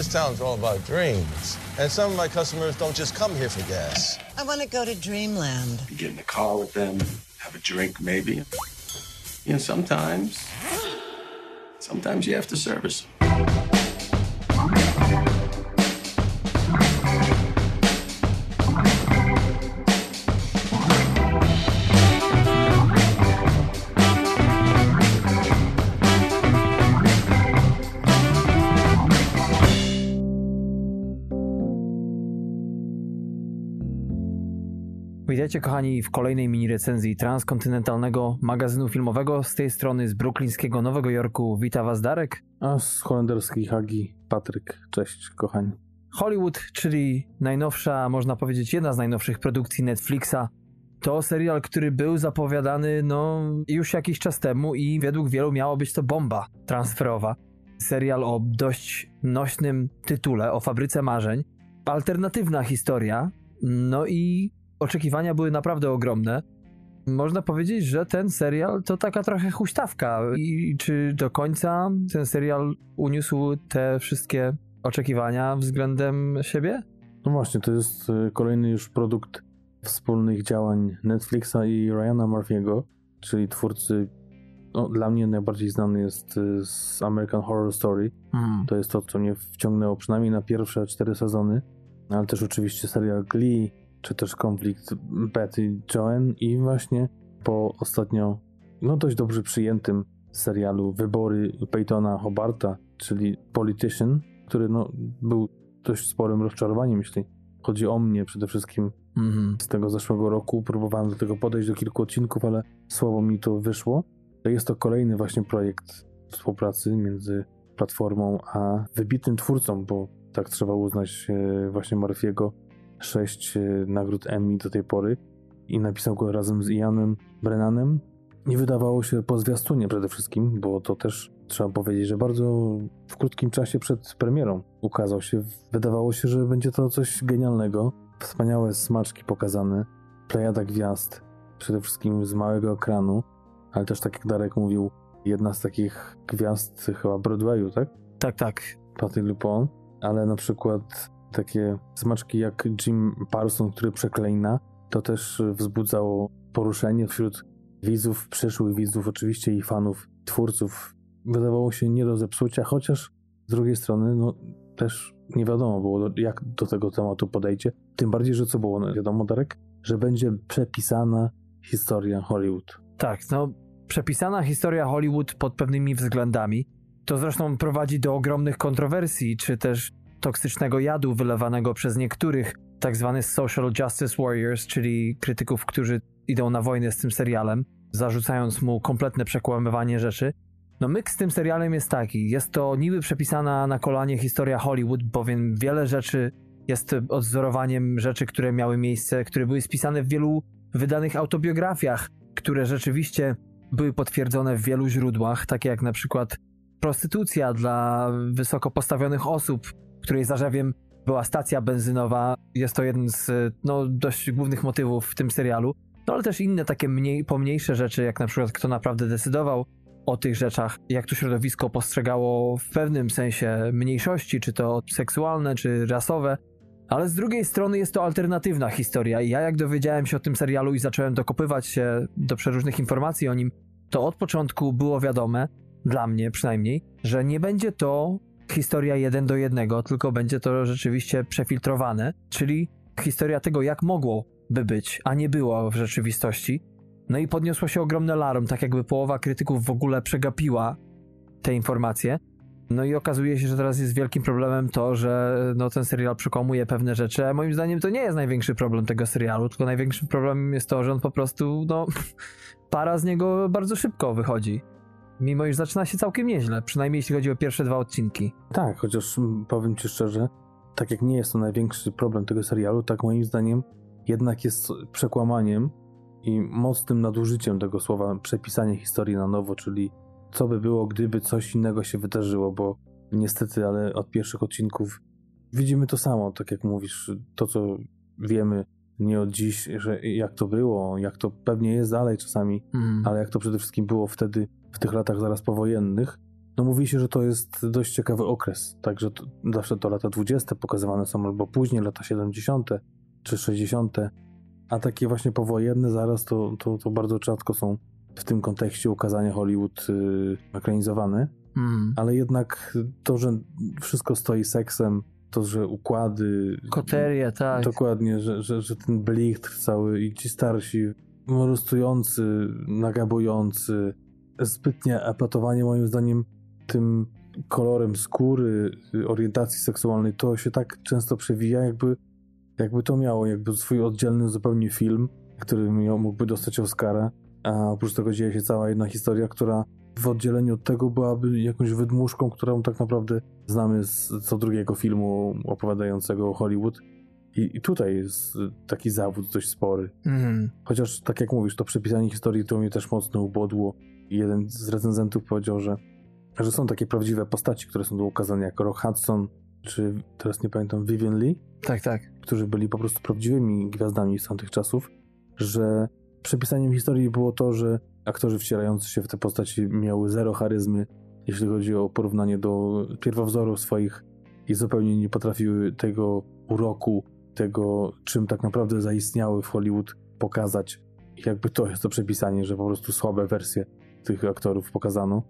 This town's all about dreams. And some of my customers don't just come here for gas. I want to go to Dreamland. You get in the car with them, have a drink maybe. You know, sometimes, sometimes you have to service. Witajcie kochani w kolejnej mini recenzji transkontynentalnego magazynu filmowego z tej strony z bruklińskiego Nowego Jorku. Wita was Darek. A z holenderskiej Hagi Patryk. Cześć kochani. Hollywood, czyli najnowsza, można powiedzieć jedna z najnowszych produkcji Netflixa. To serial, który był zapowiadany no już jakiś czas temu i według wielu miało być to bomba transferowa. Serial o dość nośnym tytule, o fabryce marzeń. Alternatywna historia, no i oczekiwania były naprawdę ogromne. Można powiedzieć, że ten serial to taka trochę huśtawka. I czy do końca ten serial uniósł te wszystkie oczekiwania względem siebie? No właśnie, to jest y, kolejny już produkt wspólnych działań Netflixa i Ryana Murphy'ego, czyli twórcy. No, dla mnie najbardziej znany jest y, z American Horror Story. Mm. To jest to, co mnie wciągnęło przynajmniej na pierwsze cztery sezony, ale też oczywiście serial Glee, czy też konflikt Betty Joan i właśnie po ostatnio no dość dobrze przyjętym serialu Wybory Peytona Hobarta, czyli Politician, który no, był dość sporym rozczarowaniem, jeśli chodzi o mnie przede wszystkim Mhm. z tego zeszłego roku. Próbowałem do tego podejść do kilku odcinków, ale słabo mi to wyszło. Jest to kolejny właśnie projekt współpracy między platformą a wybitnym twórcą, bo tak trzeba uznać e, właśnie Murphy'ego. Sześć e, nagród Emmy do tej pory i napisał go razem z Ianem Brennanem. Nie wydawało się po zwiastunie przede wszystkim, bo to też trzeba powiedzieć, że bardzo w krótkim czasie przed premierą ukazał się. Wydawało się, że będzie to coś genialnego. Wspaniałe smaczki pokazane, plejada gwiazd, przede wszystkim z małego ekranu, ale też tak jak Darek mówił, jedna z takich gwiazd chyba Broadwayu, tak? Tak, tak. Patty LuPone, ale na przykład takie smaczki jak Jim Parson, który przeklina, to też wzbudzało poruszenie wśród widzów, przyszłych widzów oczywiście i fanów, twórców. Wydawało się nie do zepsucia, chociaż z drugiej strony no, też nie wiadomo było, jak do tego tematu podejdzie. Tym bardziej, że co było no, wiadomo, Darek? Że będzie przepisana historia Hollywood. Tak, no przepisana historia Hollywood pod pewnymi względami. To zresztą prowadzi do ogromnych kontrowersji, czy też toksycznego jadu wylewanego przez niektórych tak social justice warriors, czyli krytyków, którzy idą na wojnę z tym serialem, zarzucając mu kompletne przekłamywanie rzeczy. No myk z tym serialem jest taki, jest to niby przepisana na kolanie historia Hollywood, bowiem wiele rzeczy jest odzorowaniem rzeczy, które miały miejsce, które były spisane w wielu wydanych autobiografiach, które rzeczywiście były potwierdzone w wielu źródłach, takie jak na przykład prostytucja dla wysoko postawionych osób, której zarzewiem była stacja benzynowa. Jest to jeden z no, dość głównych motywów w tym serialu. No ale też inne takie mniej, pomniejsze rzeczy, jak na przykład kto naprawdę decydował o tych rzeczach, jak to środowisko postrzegało w pewnym sensie mniejszości, czy to seksualne, czy rasowe. Ale z drugiej strony jest to alternatywna historia i ja jak dowiedziałem się o tym serialu i zacząłem dokopywać się do przeróżnych informacji o nim, to od początku było wiadome, dla mnie przynajmniej, że nie będzie to historia jeden do jednego, tylko będzie to rzeczywiście przefiltrowane, czyli historia tego, jak mogło by być, a nie było w rzeczywistości. No i podniosło się ogromne larum, tak jakby połowa krytyków w ogóle przegapiła te informacje. No i okazuje się, że teraz jest wielkim problemem to, że no, ten serial przekłamuje pewne rzeczy, a moim zdaniem to nie jest największy problem tego serialu, tylko największym problemem jest to, że on po prostu, no, para z niego bardzo szybko wychodzi. Mimo iż zaczyna się całkiem nieźle, przynajmniej jeśli chodzi o pierwsze dwa odcinki. Tak, chociaż mm, powiem ci szczerze, tak jak nie jest to największy problem tego serialu, tak moim zdaniem jednak jest przekłamaniem i mocnym nadużyciem tego słowa przepisanie historii na nowo, czyli co by było, gdyby coś innego się wydarzyło, bo niestety, ale od pierwszych odcinków widzimy to samo, tak jak mówisz, to co wiemy nie od dziś, że jak to było, jak to pewnie jest dalej czasami, Mm. ale jak to przede wszystkim było wtedy, w tych latach zaraz powojennych, no mówi się, że to jest dość ciekawy okres. Także to, zawsze to lata 20. pokazywane są albo później, lata 70. czy 60. A takie właśnie powojenne zaraz to, to, to bardzo rzadko są w tym kontekście ukazania Hollywood yy, ekranizowane. Mm. Ale jednak to, że wszystko stoi seksem, to, że układy. Koteria, tak. Dokładnie, że, że, że ten blichtr cały i ci starsi, molestujący, nagabujący, zbytnie epatowanie moim zdaniem tym kolorem skóry, orientacji seksualnej, to się tak często przewija, jakby, jakby to miało jakby swój oddzielny zupełnie film, który mógłby dostać Oscara, a oprócz tego dzieje się cała jedna historia, która w oddzieleniu od tego byłaby jakąś wydmuszką, którą tak naprawdę znamy z co drugiego filmu opowiadającego o Hollywood. I, I, tutaj jest taki zawód dość spory. Mm. Chociaż, tak jak mówisz, to przepisanie historii to mnie też mocno ubodło. Jeden z recenzentów powiedział, że, że są takie prawdziwe postaci, które są do ukazania, jak Rock Hudson, czy teraz nie pamiętam, Vivian Lee. Tak, tak. Którzy byli po prostu prawdziwymi gwiazdami z tamtych czasów, że przepisaniem historii było to, że aktorzy wcierający się w te postaci miały zero charyzmy, jeśli chodzi o porównanie do pierwowzorów swoich i zupełnie nie potrafiły tego uroku, tego czym tak naprawdę zaistniały w Hollywood pokazać. I jakby to jest to przepisanie, że po prostu słabe wersje tych aktorów pokazano.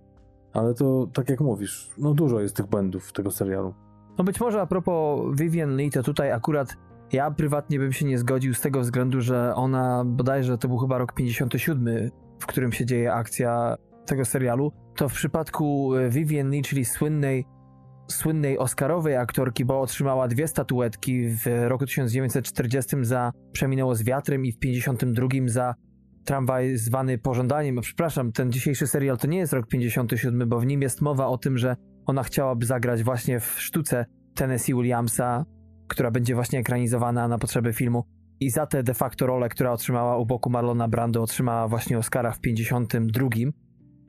Ale to, tak jak mówisz, no dużo jest tych błędów tego serialu. No być może a propos Vivian Lee, to tutaj akurat ja prywatnie bym się nie zgodził z tego względu, że ona bodajże to był chyba rok 57, w którym się dzieje akcja tego serialu, to w przypadku Vivian Lee, czyli słynnej, słynnej Oscarowej aktorki, bo otrzymała dwie statuetki w roku 1940 za Przeminęło z wiatrem i w 52 za Tramwaj zwany Pożądaniem. Przepraszam, ten dzisiejszy serial to nie jest rok 57, bo w nim jest mowa o tym, że ona chciałaby zagrać właśnie w sztuce Tennessee Williamsa, która będzie właśnie ekranizowana na potrzeby filmu. I za tę de facto rolę, która otrzymała u boku Marlona Brando, otrzymała właśnie Oscara w 52.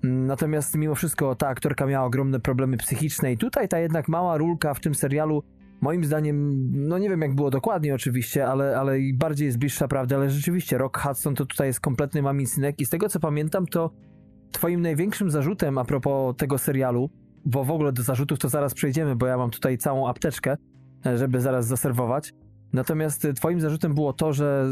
Natomiast mimo wszystko ta aktorka miała ogromne problemy psychiczne i tutaj ta jednak mała rulka w tym serialu moim zdaniem, no nie wiem jak było dokładnie oczywiście, ale, ale bardziej jest bliższa prawdy, ale rzeczywiście Rock Hudson to tutaj jest kompletny mamicynek i z tego co pamiętam to twoim największym zarzutem a propos tego serialu, bo w ogóle do zarzutów to zaraz przejdziemy, bo ja mam tutaj całą apteczkę, żeby zaraz zaserwować. Natomiast twoim zarzutem było to, że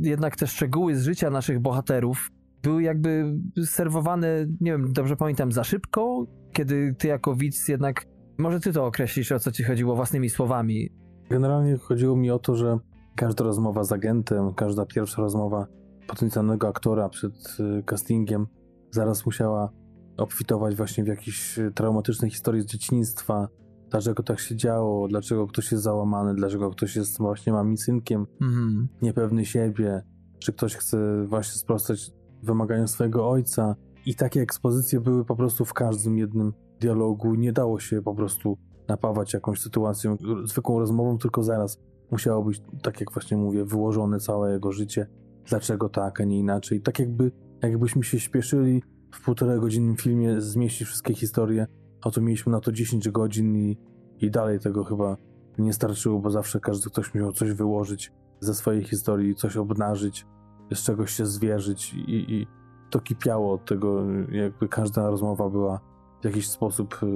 jednak te szczegóły z życia naszych bohaterów były jakby serwowane, nie wiem, dobrze pamiętam, za szybko, kiedy ty jako widz jednak, może ty to określisz, o co ci chodziło własnymi słowami. Generalnie chodziło mi o to, że każda rozmowa z agentem, każda pierwsza rozmowa potencjalnego aktora przed castingiem zaraz musiała obfitować właśnie w jakieś traumatyczne historie z dzieciństwa, dlaczego tak się działo, dlaczego ktoś jest załamany, dlaczego ktoś jest właśnie mamicynkiem, Mhm. niepewny siebie, czy ktoś chce właśnie sprostać wymaganiom swojego ojca. I takie ekspozycje były po prostu w każdym jednym dialogu. Nie dało się po prostu napawać jakąś sytuacją, zwykłą rozmową, tylko zaraz musiało być, tak jak właśnie mówię, wyłożone całe jego życie. Dlaczego tak, a nie inaczej. Tak jakby, jakbyśmy się śpieszyli w półtorej godzinnym filmie zmieścić wszystkie historie, a tu mieliśmy na to 10 godzin i, i dalej tego chyba nie starczyło, bo zawsze każdy ktoś musiał coś wyłożyć ze swojej historii, coś obnażyć, z czegoś się zwierzyć i, i to kipiało od tego, jakby każda rozmowa była w jakiś sposób y,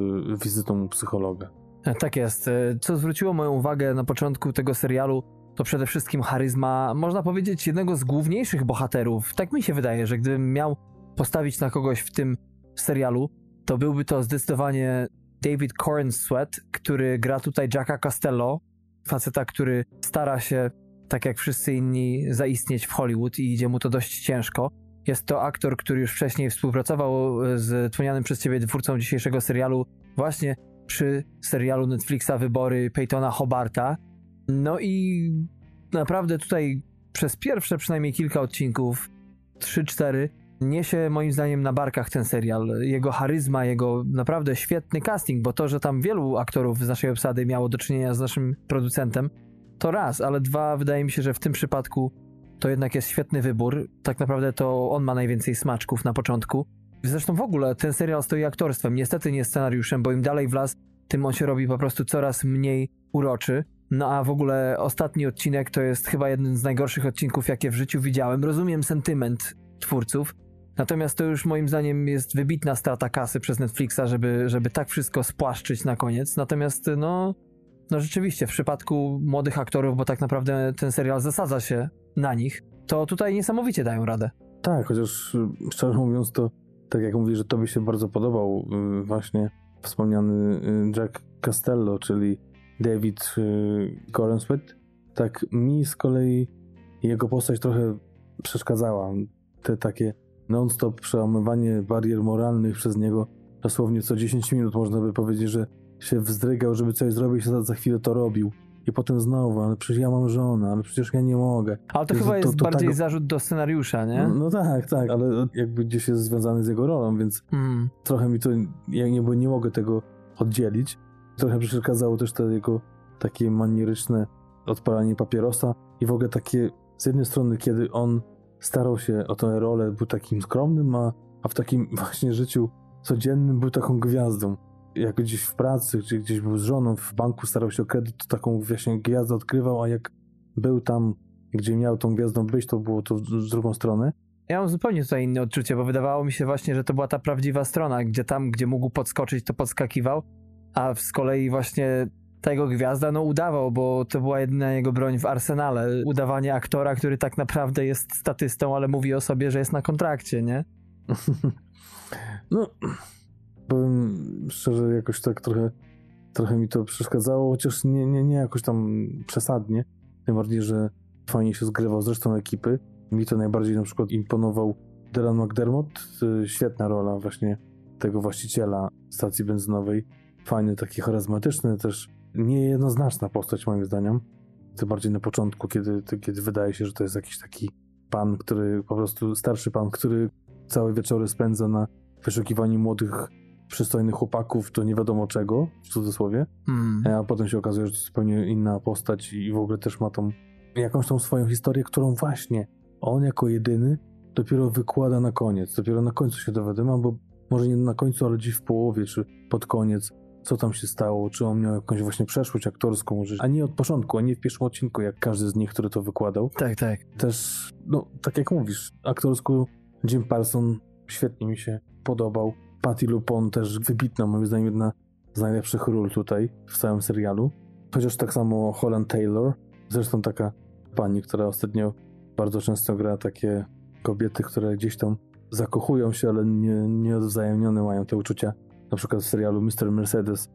wizytą u psychologa. Tak jest. Co zwróciło moją uwagę na początku tego serialu, to przede wszystkim charyzma, można powiedzieć, jednego z główniejszych bohaterów. Tak mi się wydaje, że gdybym miał postawić na kogoś w tym serialu, to byłby to zdecydowanie David Corenswet, który gra tutaj Jacka Castello, faceta, który stara się, tak jak wszyscy inni, zaistnieć w Hollywood i idzie mu to dość ciężko. Jest to aktor, który już wcześniej współpracował z wspomnianym przez ciebie twórcą dzisiejszego serialu właśnie przy serialu Netflixa Wybory Peytona Hobarta. No i naprawdę tutaj przez pierwsze przynajmniej kilka odcinków, 3-4, niesie moim zdaniem na barkach ten serial. Jego charyzma, jego naprawdę świetny casting, bo to, że tam wielu aktorów z naszej obsady miało do czynienia z naszym producentem, to raz, ale dwa, wydaje mi się, że w tym przypadku to jednak jest świetny wybór. Tak naprawdę to on ma najwięcej smaczków na początku. Zresztą w ogóle ten serial stoi aktorstwem, niestety nie scenariuszem, bo im dalej w las, tym on się robi po prostu coraz mniej uroczy. No a w ogóle ostatni odcinek to jest chyba jeden z najgorszych odcinków, jakie w życiu widziałem. Rozumiem sentyment twórców, Natomiast to już moim zdaniem jest wybitna strata kasy przez Netflixa, żeby, żeby tak wszystko spłaszczyć na koniec. Natomiast no, no rzeczywiście w przypadku młodych aktorów, bo tak naprawdę ten serial zasadza się na nich, to tutaj niesamowicie dają radę. Tak, chociaż y, szczerze mówiąc to, tak jak mówię, że tobie się bardzo podobał y, właśnie wspomniany y, Jack Castello, czyli David Corenswet, tak mi z kolei jego postać trochę przeszkadzała. Te takie non-stop przełamywanie barier moralnych przez niego, dosłownie co 10 minut można by powiedzieć, że się wzdrygał, żeby coś zrobić, za, za chwilę to robił. I potem znowu, ale przecież ja mam żonę, ale przecież ja nie mogę. Ale to, to chyba jest to, to bardziej tak... zarzut do scenariusza, nie? No, no, tak, tak, ale jakby gdzieś jest związany z jego rolą, więc mm. trochę mi to, ja nie, bo nie mogę tego oddzielić. Trochę przeszkadzało też to jego takie manieryczne odpalanie papierosa i w ogóle takie, z jednej strony, kiedy on starał się o tę rolę, był takim skromnym, a, a w takim właśnie życiu codziennym był taką gwiazdą jak gdzieś w pracy, czy gdzieś był z żoną, w banku starał się o kredyt, to taką właśnie gwiazdę odkrywał, a jak był tam, gdzie miał tą gwiazdą być, to było to z drugą stronę. Ja mam zupełnie tutaj inne odczucie, bo wydawało mi się właśnie, że to była ta prawdziwa strona, gdzie tam, gdzie mógł podskoczyć, to podskakiwał, a z kolei właśnie ta jego gwiazda, no udawał, bo to była jedyna jego broń w arsenale. Udawanie aktora, który tak naprawdę jest statystą, ale mówi o sobie, że jest na kontrakcie, nie? no, powiem szczerze, jakoś tak trochę, trochę mi to przeszkadzało, chociaż nie, nie, nie jakoś tam przesadnie. Tym bardziej, że fajnie się zgrywał z resztą ekipy. Mi to najbardziej na przykład imponował Dylan McDermott. Y, świetna rola właśnie tego właściciela stacji benzynowej. Fajny, taki charyzmatyczny, też niejednoznaczna postać moim zdaniem. Tym bardziej na początku, kiedy, kiedy wydaje się, że to jest jakiś taki pan, który po prostu starszy pan, który całe wieczory spędza na wyszukiwaniu młodych przystojnych chłopaków do nie wiadomo czego, w cudzysłowie, mm. a potem się okazuje, że to zupełnie inna postać i w ogóle też ma tą jakąś tą swoją historię, którą właśnie on jako jedyny dopiero wykłada na koniec. Dopiero na końcu się dowiadujemy, bo może nie na końcu, ale gdzieś w połowie, czy pod koniec, co tam się stało, czy on miał jakąś właśnie przeszłość aktorską, może, a nie od początku, a nie w pierwszym odcinku, jak każdy z nich, który to wykładał. Tak, tak. Też, no, tak jak mówisz, aktorsko Jim Parson świetnie mi się podobał. Patty LuPone też wybitna, moim zdaniem jedna z najlepszych ról tutaj w całym serialu. Chociaż tak samo Holland Taylor, zresztą taka pani, która ostatnio bardzo często gra takie kobiety, które gdzieś tam zakochują się, ale nie, nieodwzajemnione mają te uczucia. Na przykład w serialu Mr. Mercedes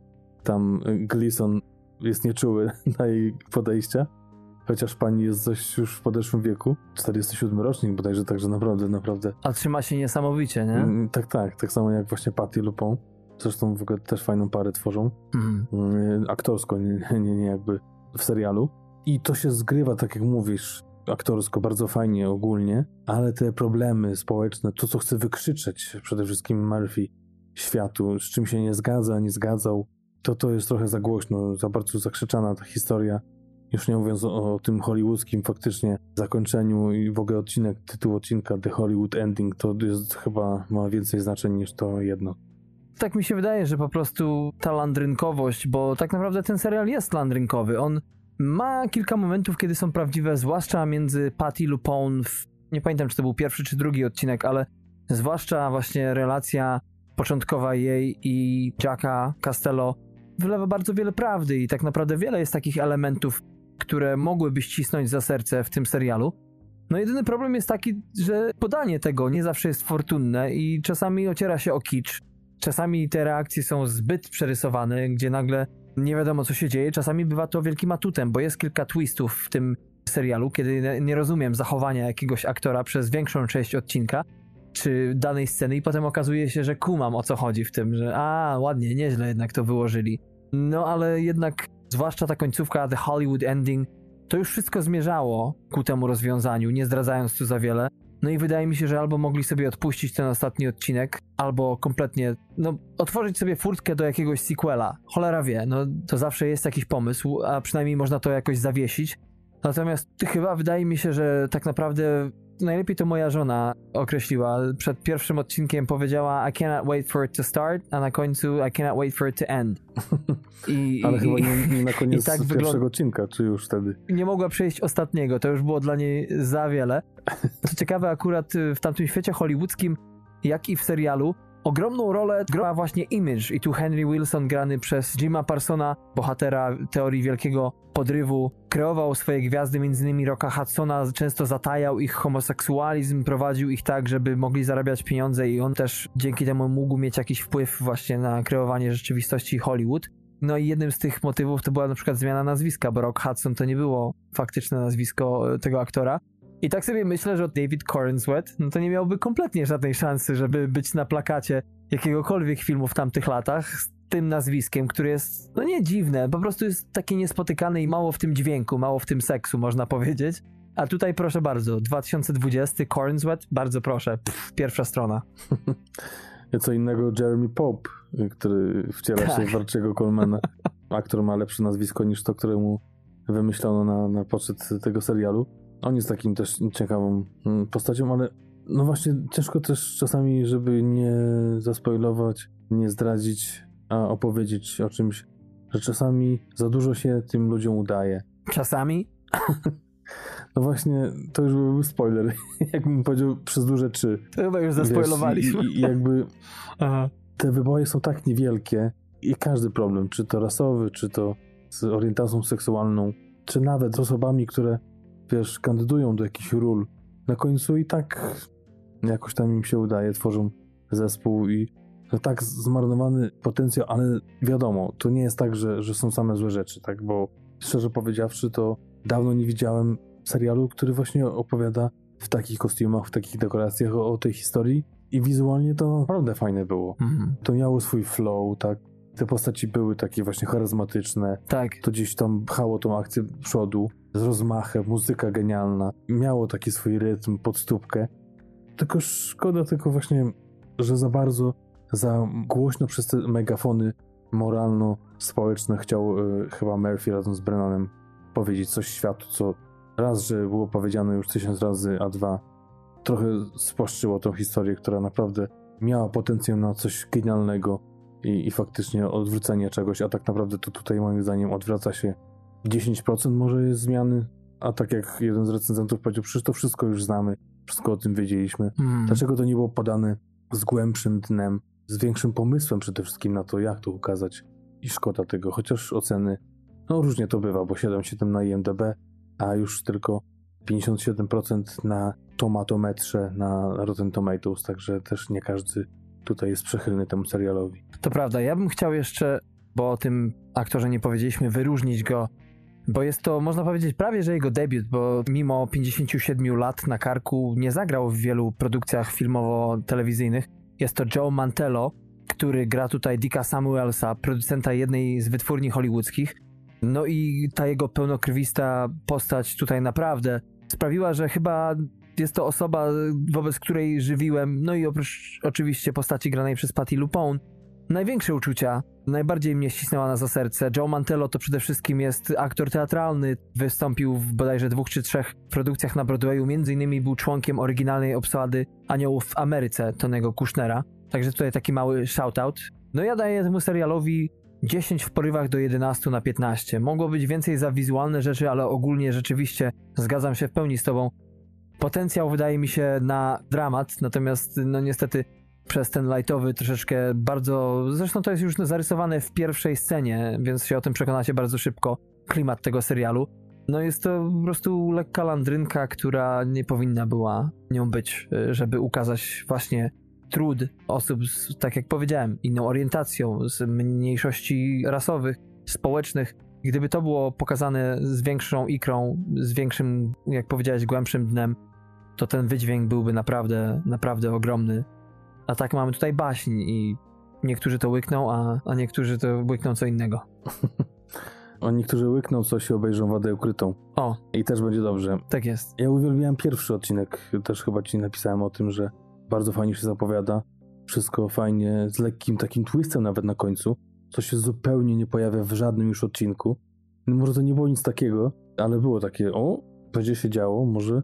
tam Gleason jest nieczuły na jej podejścia chociaż pani jest dość już w podeszłym wieku, 47 rocznik bodajże, także naprawdę, naprawdę. A trzyma się niesamowicie, nie? Mm, tak, tak, tak samo jak właśnie Patty Lupą. Zresztą w ogóle też fajną parę tworzą. Mhm. Mm. Aktorsko, nie, nie, nie jakby w serialu. I to się zgrywa, tak jak mówisz, aktorsko bardzo fajnie ogólnie, ale te problemy społeczne, to co chce wykrzyczeć przede wszystkim Murphy światu, z czym się nie zgadza, nie zgadzał, to to jest trochę za głośno, za bardzo zakrzyczana ta historia już nie mówiąc o, tym hollywoodzkim faktycznie zakończeniu i w ogóle odcinek, tytuł odcinka The Hollywood Ending to jest chyba ma więcej znaczeń niż to jedno. Tak mi się wydaje, że po prostu ta landrynkowość, bo tak naprawdę ten serial jest landrynkowy. On ma kilka momentów, kiedy są prawdziwe, zwłaszcza między Patty Lupone, w, nie pamiętam czy to był pierwszy czy drugi odcinek, ale zwłaszcza właśnie relacja początkowa jej i Jacka Castello wylewa bardzo wiele prawdy i tak naprawdę wiele jest takich elementów które mogłyby ścisnąć za serce w tym serialu. No jedyny problem jest taki, że podanie tego nie zawsze jest fortunne i czasami ociera się o kicz. Czasami te reakcje są zbyt przerysowane, gdzie nagle nie wiadomo co się dzieje. Czasami bywa to wielkim atutem, bo jest kilka twistów w tym serialu, kiedy nie rozumiem zachowania jakiegoś aktora przez większą część odcinka czy danej sceny i potem okazuje się, że kumam o co chodzi w tym, że a, ładnie, nieźle jednak to wyłożyli. No ale jednak zwłaszcza ta końcówka The Hollywood Ending, to już wszystko zmierzało ku temu rozwiązaniu, nie zdradzając tu za wiele. No i wydaje mi się, że albo mogli sobie odpuścić ten ostatni odcinek, albo kompletnie, no, otworzyć sobie furtkę do jakiegoś sequela. Cholera wie, no, to zawsze jest jakiś pomysł, a przynajmniej można to jakoś zawiesić. Natomiast chyba wydaje mi się, że tak naprawdę najlepiej to moja żona określiła. Przed pierwszym odcinkiem powiedziała I cannot wait for it to start, a na końcu I cannot wait for it to end. I, Ale i, chyba nie, nie, na koniec tak pierwszego wygląda... odcinka, czy już wtedy? Nie mogła przejść ostatniego, to już było dla niej za wiele. Co ciekawe, akurat w tamtym świecie hollywoodzkim jak i w serialu, ogromną rolę gra właśnie Image i tu Henry Wilson grany przez Jima Parsona, bohatera teorii wielkiego podrywu, kreował swoje gwiazdy, m.in. Rocka Hudsona, często zatajał ich homoseksualizm, prowadził ich tak, żeby mogli zarabiać pieniądze i on też dzięki temu mógł mieć jakiś wpływ właśnie na kreowanie rzeczywistości Hollywood. No i jednym z tych motywów to była na przykład zmiana nazwiska, bo Rock Hudson to nie było faktyczne nazwisko e, tego aktora. I tak sobie myślę, że David Cornswet, no to nie miałby kompletnie żadnej szansy, żeby być na plakacie jakiegokolwiek filmu w tamtych latach z tym nazwiskiem, który jest, no nie dziwne, po prostu jest takie niespotykane i mało w tym dźwięku, mało w tym seksu, można powiedzieć. A tutaj proszę bardzo, 2020, Cornswet, bardzo proszę, Pff, pierwsza strona. Co innego Jeremy Pope, który wciela się Tak. w Archiego Colemana. Aktor ma lepsze nazwisko niż to, któremu wymyślono na, na poczet tego serialu. On jest takim też ciekawą mm, postacią, ale no właśnie ciężko też czasami, żeby nie zaspoilować, nie zdradzić, a opowiedzieć o czymś, że czasami za dużo się tym ludziom udaje. Czasami No właśnie, to już byłby spoiler. Jakbym powiedział przez duże to chyba już Wiesz, zaspoilowaliśmy. I, i jakby Aha. te wybory są tak niewielkie i każdy problem, czy to rasowy, czy to z orientacją seksualną, czy nawet z osobami, które, wiesz, kandydują do jakichś ról, na końcu i tak jakoś tam im się udaje, tworzą zespół i no tak zmarnowany potencjał, ale wiadomo, to nie jest tak, że, że są same złe rzeczy, tak, bo szczerze powiedziawszy, to dawno nie widziałem serialu, który właśnie opowiada w takich kostiumach, w takich dekoracjach o, o tej historii i wizualnie to naprawdę fajne było Mhm. to miało swój flow, tak. Te postaci były takie właśnie charyzmatyczne. Tak, To gdzieś tam pchało tą akcję przodu, z rozmachem, muzyka genialna. Miało taki swój rytm pod stópkę. Tylko szkoda tylko właśnie, że za bardzo, za głośno przez te megafony moralno-społeczne chciał y, chyba Murphy razem z Brennanem powiedzieć coś światu, co raz, że było powiedziane już tysiąc razy, a dwa, trochę spłaszczyło tą historię, która naprawdę miała potencjał na coś genialnego i, i faktycznie odwrócenie czegoś, a tak naprawdę to tutaj moim zdaniem odwraca się 10% może jest zmiany, a tak jak jeden z recenzentów powiedział, przecież to wszystko już znamy, wszystko o tym wiedzieliśmy. Mhm. Dlaczego to nie było podane z głębszym dnem, z większym pomysłem przede wszystkim na to, jak to ukazać i szkoda tego, chociaż oceny, no różnie to bywa, bo 7,7 na IMDb, a już tylko 57% na tomatometrze na Rotten Tomatoes, także też nie każdy tutaj jest przychylny temu serialowi. To prawda, ja bym chciał jeszcze, bo o tym aktorze nie powiedzieliśmy, wyróżnić go, bo jest to, można powiedzieć, prawie że jego debiut, bo mimo 57 lat na karku nie zagrał w wielu produkcjach filmowo-telewizyjnych. Jest to Joe Mantello, który gra tutaj Dicka Samuelsa, producenta jednej z wytwórni hollywoodzkich. No i ta jego pełnokrwista postać tutaj naprawdę sprawiła, że chyba jest to osoba, wobec której żywiłem, no i oprócz oczywiście postaci granej przez Patty LuPone, największe uczucia, najbardziej mnie ścisnęła na serce. Joe Mantello to przede wszystkim jest aktor teatralny, wystąpił w bodajże dwóch czy trzech produkcjach na Broadwayu, między innymi był członkiem oryginalnej obsady Aniołów w Ameryce Tonego Kushnera, także tutaj taki mały shoutout. No ja daję temu serialowi 10 w porywach do 11 na 15. Mogło być więcej za wizualne rzeczy, ale ogólnie rzeczywiście zgadzam się w pełni z tobą. Potencjał wydaje mi się na dramat, natomiast no niestety przez ten lightowy troszeczkę bardzo... Zresztą to jest już zarysowane w pierwszej scenie, więc się o tym przekonacie bardzo szybko. Klimat tego serialu. No jest to po prostu lekka landrynka, która nie powinna była nią być, żeby ukazać właśnie trud osób z, tak jak powiedziałem, inną orientacją, z mniejszości rasowych, społecznych. Gdyby to było pokazane z większą ikrą, z większym, jak powiedziałeś, głębszym dnem, to ten wydźwięk byłby naprawdę, naprawdę ogromny. A tak mamy tutaj baśń i niektórzy to łykną, a, a niektórzy to łykną co innego. A niektórzy łykną coś i obejrzą wadę ukrytą. O, I też będzie dobrze. tak jest. Ja uwielbiałem pierwszy odcinek, też chyba ci napisałem o tym, że bardzo fajnie się zapowiada. Wszystko fajnie, z lekkim takim twistem nawet na końcu, co się zupełnie nie pojawia w żadnym już odcinku. No Może to nie było nic takiego, ale było takie, o, będzie się działo, może,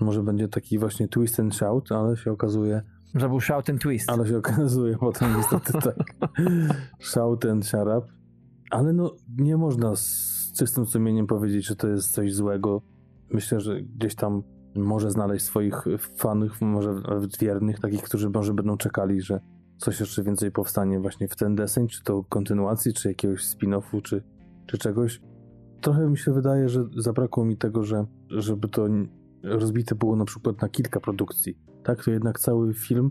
może będzie taki właśnie twist and shout, ale się okazuje, Że był shout and twist. ale się okazuje potem niestety tak. Shout and shut up. Ale no, nie można z czystym sumieniem powiedzieć, że to jest coś złego. Myślę, że gdzieś tam może znaleźć swoich fanów, może wiernych, takich, którzy może będą czekali, że coś jeszcze więcej powstanie właśnie w ten deseń, czy to kontynuacji, czy jakiegoś spin-offu, czy, czy czegoś. Trochę mi się wydaje, że zabrakło mi tego, że żeby to rozbite było na przykład na kilka produkcji. Tak, to jednak cały film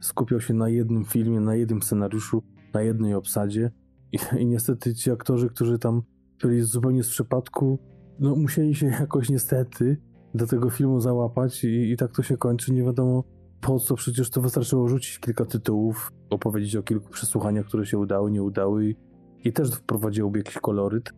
skupiał się na jednym filmie, na jednym scenariuszu, na jednej obsadzie i, i niestety ci aktorzy, którzy tam byli zupełnie z przypadku, no musieli się jakoś niestety do tego filmu załapać i, i tak to się kończy. Nie wiadomo po co, przecież to wystarczyło rzucić kilka tytułów, opowiedzieć o kilku przesłuchaniach, które się udały, nie udały i, i też wprowadziłoby jakiś koloryt,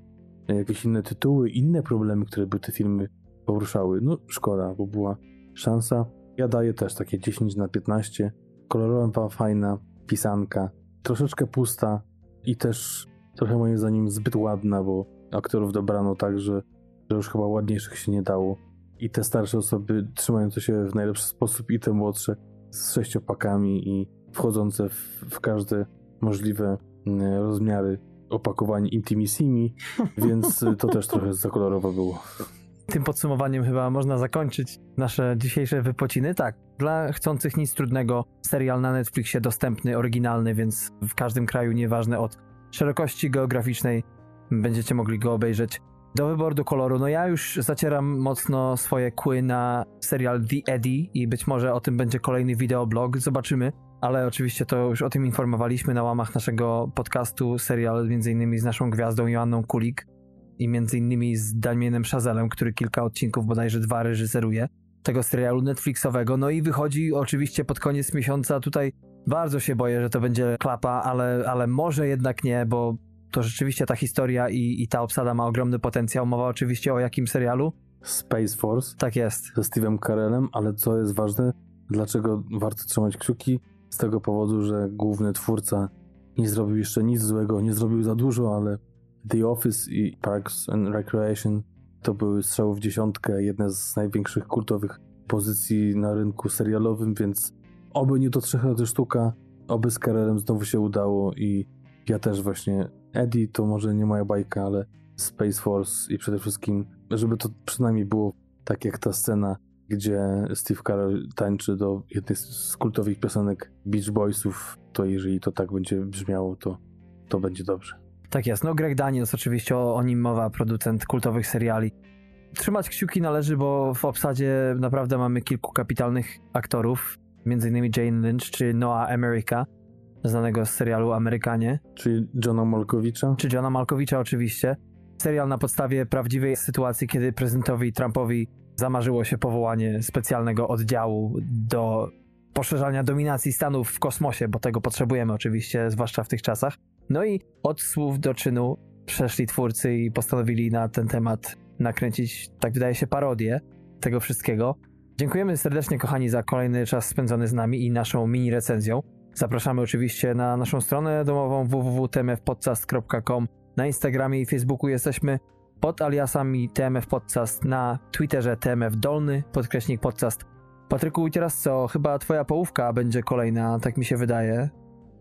jakieś inne tytuły, inne problemy, które by te filmy poruszały. No szkoda, bo była szansa. Ja daję też takie 10 na 15. Kolorowa, fajna pisanka, troszeczkę pusta i też trochę moim zdaniem zbyt ładna, bo aktorów dobrano tak, że, że już chyba ładniejszych się nie dało. I te starsze osoby trzymające się w najlepszy sposób, i te młodsze z sześciopakami i wchodzące w, w każde możliwe mm, rozmiary opakowań Intimissimi, więc to też trochę za kolorowo było. Tym podsumowaniem chyba można zakończyć nasze dzisiejsze wypociny. Tak, dla chcących nic trudnego, serial na Netflixie dostępny, oryginalny, więc w każdym kraju, nieważne od szerokości geograficznej, będziecie mogli go obejrzeć. Do wyboru do koloru, no ja już zacieram mocno swoje kły na serial The Eddie i być może o tym będzie kolejny wideoblog, zobaczymy. Ale oczywiście to już o tym informowaliśmy na łamach naszego podcastu, serial między innymi z naszą gwiazdą Joanną Kulik i między innymi z Damienem Chazelem, który kilka odcinków, bodajże dwa reżyseruje tego serialu Netflixowego. No i wychodzi oczywiście pod koniec miesiąca. Tutaj bardzo się boję, że to będzie klapa, ale, ale może jednak nie, bo to rzeczywiście ta historia i, i ta obsada ma ogromny potencjał. Mowa oczywiście o jakim serialu? Space Force. Tak jest. Ze Steve'em Carellem, ale co jest ważne, dlaczego warto trzymać kciuki? Z tego powodu, że główny twórca nie zrobił jeszcze nic złego, nie zrobił za dużo, ale The Office i Parks and Recreation to były strzały w dziesiątkę, jedne z największych kultowych pozycji na rynku serialowym, więc oby nie to trzech razy sztuka, oby z Carellem znowu się udało i ja też właśnie Eddie to może nie moja bajka, ale Space Force i przede wszystkim, żeby to przynajmniej było tak jak ta scena, gdzie Steve Carell tańczy do jednej z kultowych piosenek Beach Boysów, to jeżeli to tak będzie brzmiało, to, to będzie dobrze. Tak jest. No Greg Daniels oczywiście o, o nim mowa, producent kultowych seriali. Trzymać kciuki należy, bo w obsadzie naprawdę mamy kilku kapitalnych aktorów, m.in. Jane Lynch czy Noah America, znanego z serialu Amerykanie. Czyli Johna Malkowicza? Czy Johna Malkowicza oczywiście. Serial na podstawie prawdziwej sytuacji, kiedy prezydentowi Trumpowi zamarzyło się powołanie specjalnego oddziału do poszerzania dominacji Stanów w kosmosie, bo tego potrzebujemy oczywiście, zwłaszcza w tych czasach. No i od słów do czynu przeszli twórcy i postanowili na ten temat nakręcić, tak wydaje się, parodię tego wszystkiego. Dziękujemy serdecznie, kochani, za kolejny czas spędzony z nami i naszą mini recenzją. Zapraszamy oczywiście na naszą stronę domową www.tmfpodcast.com. Na Instagramie i Facebooku jesteśmy pod aliasami TMF Podcast, na Twitterze TMF Dolny, podkreśnik podcast. Patryku, teraz co? Chyba twoja połówka będzie kolejna, tak mi się wydaje.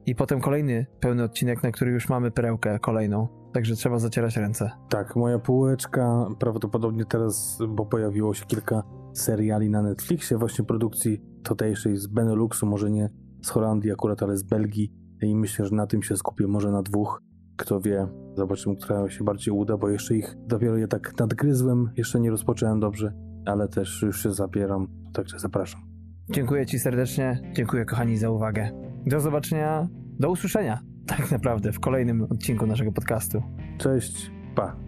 I potem kolejny pełny odcinek, na który już mamy perełkę kolejną. Także trzeba zacierać ręce. Tak, moja półeczka prawdopodobnie teraz, bo pojawiło się kilka seriali na Netflixie, właśnie produkcji tutejszej z Beneluxu, może nie z Holandii akurat, ale z Belgii. I myślę, że na tym się skupię, może na dwóch. Kto wie, zobaczymy, która się bardziej uda, bo jeszcze ich dopiero je tak nadgryzłem, jeszcze nie rozpocząłem dobrze, ale też już się zabieram, także zapraszam. Dziękuję Ci serdecznie, dziękuję kochani za uwagę. Do zobaczenia, do usłyszenia tak naprawdę w kolejnym odcinku naszego podcastu. Cześć, pa.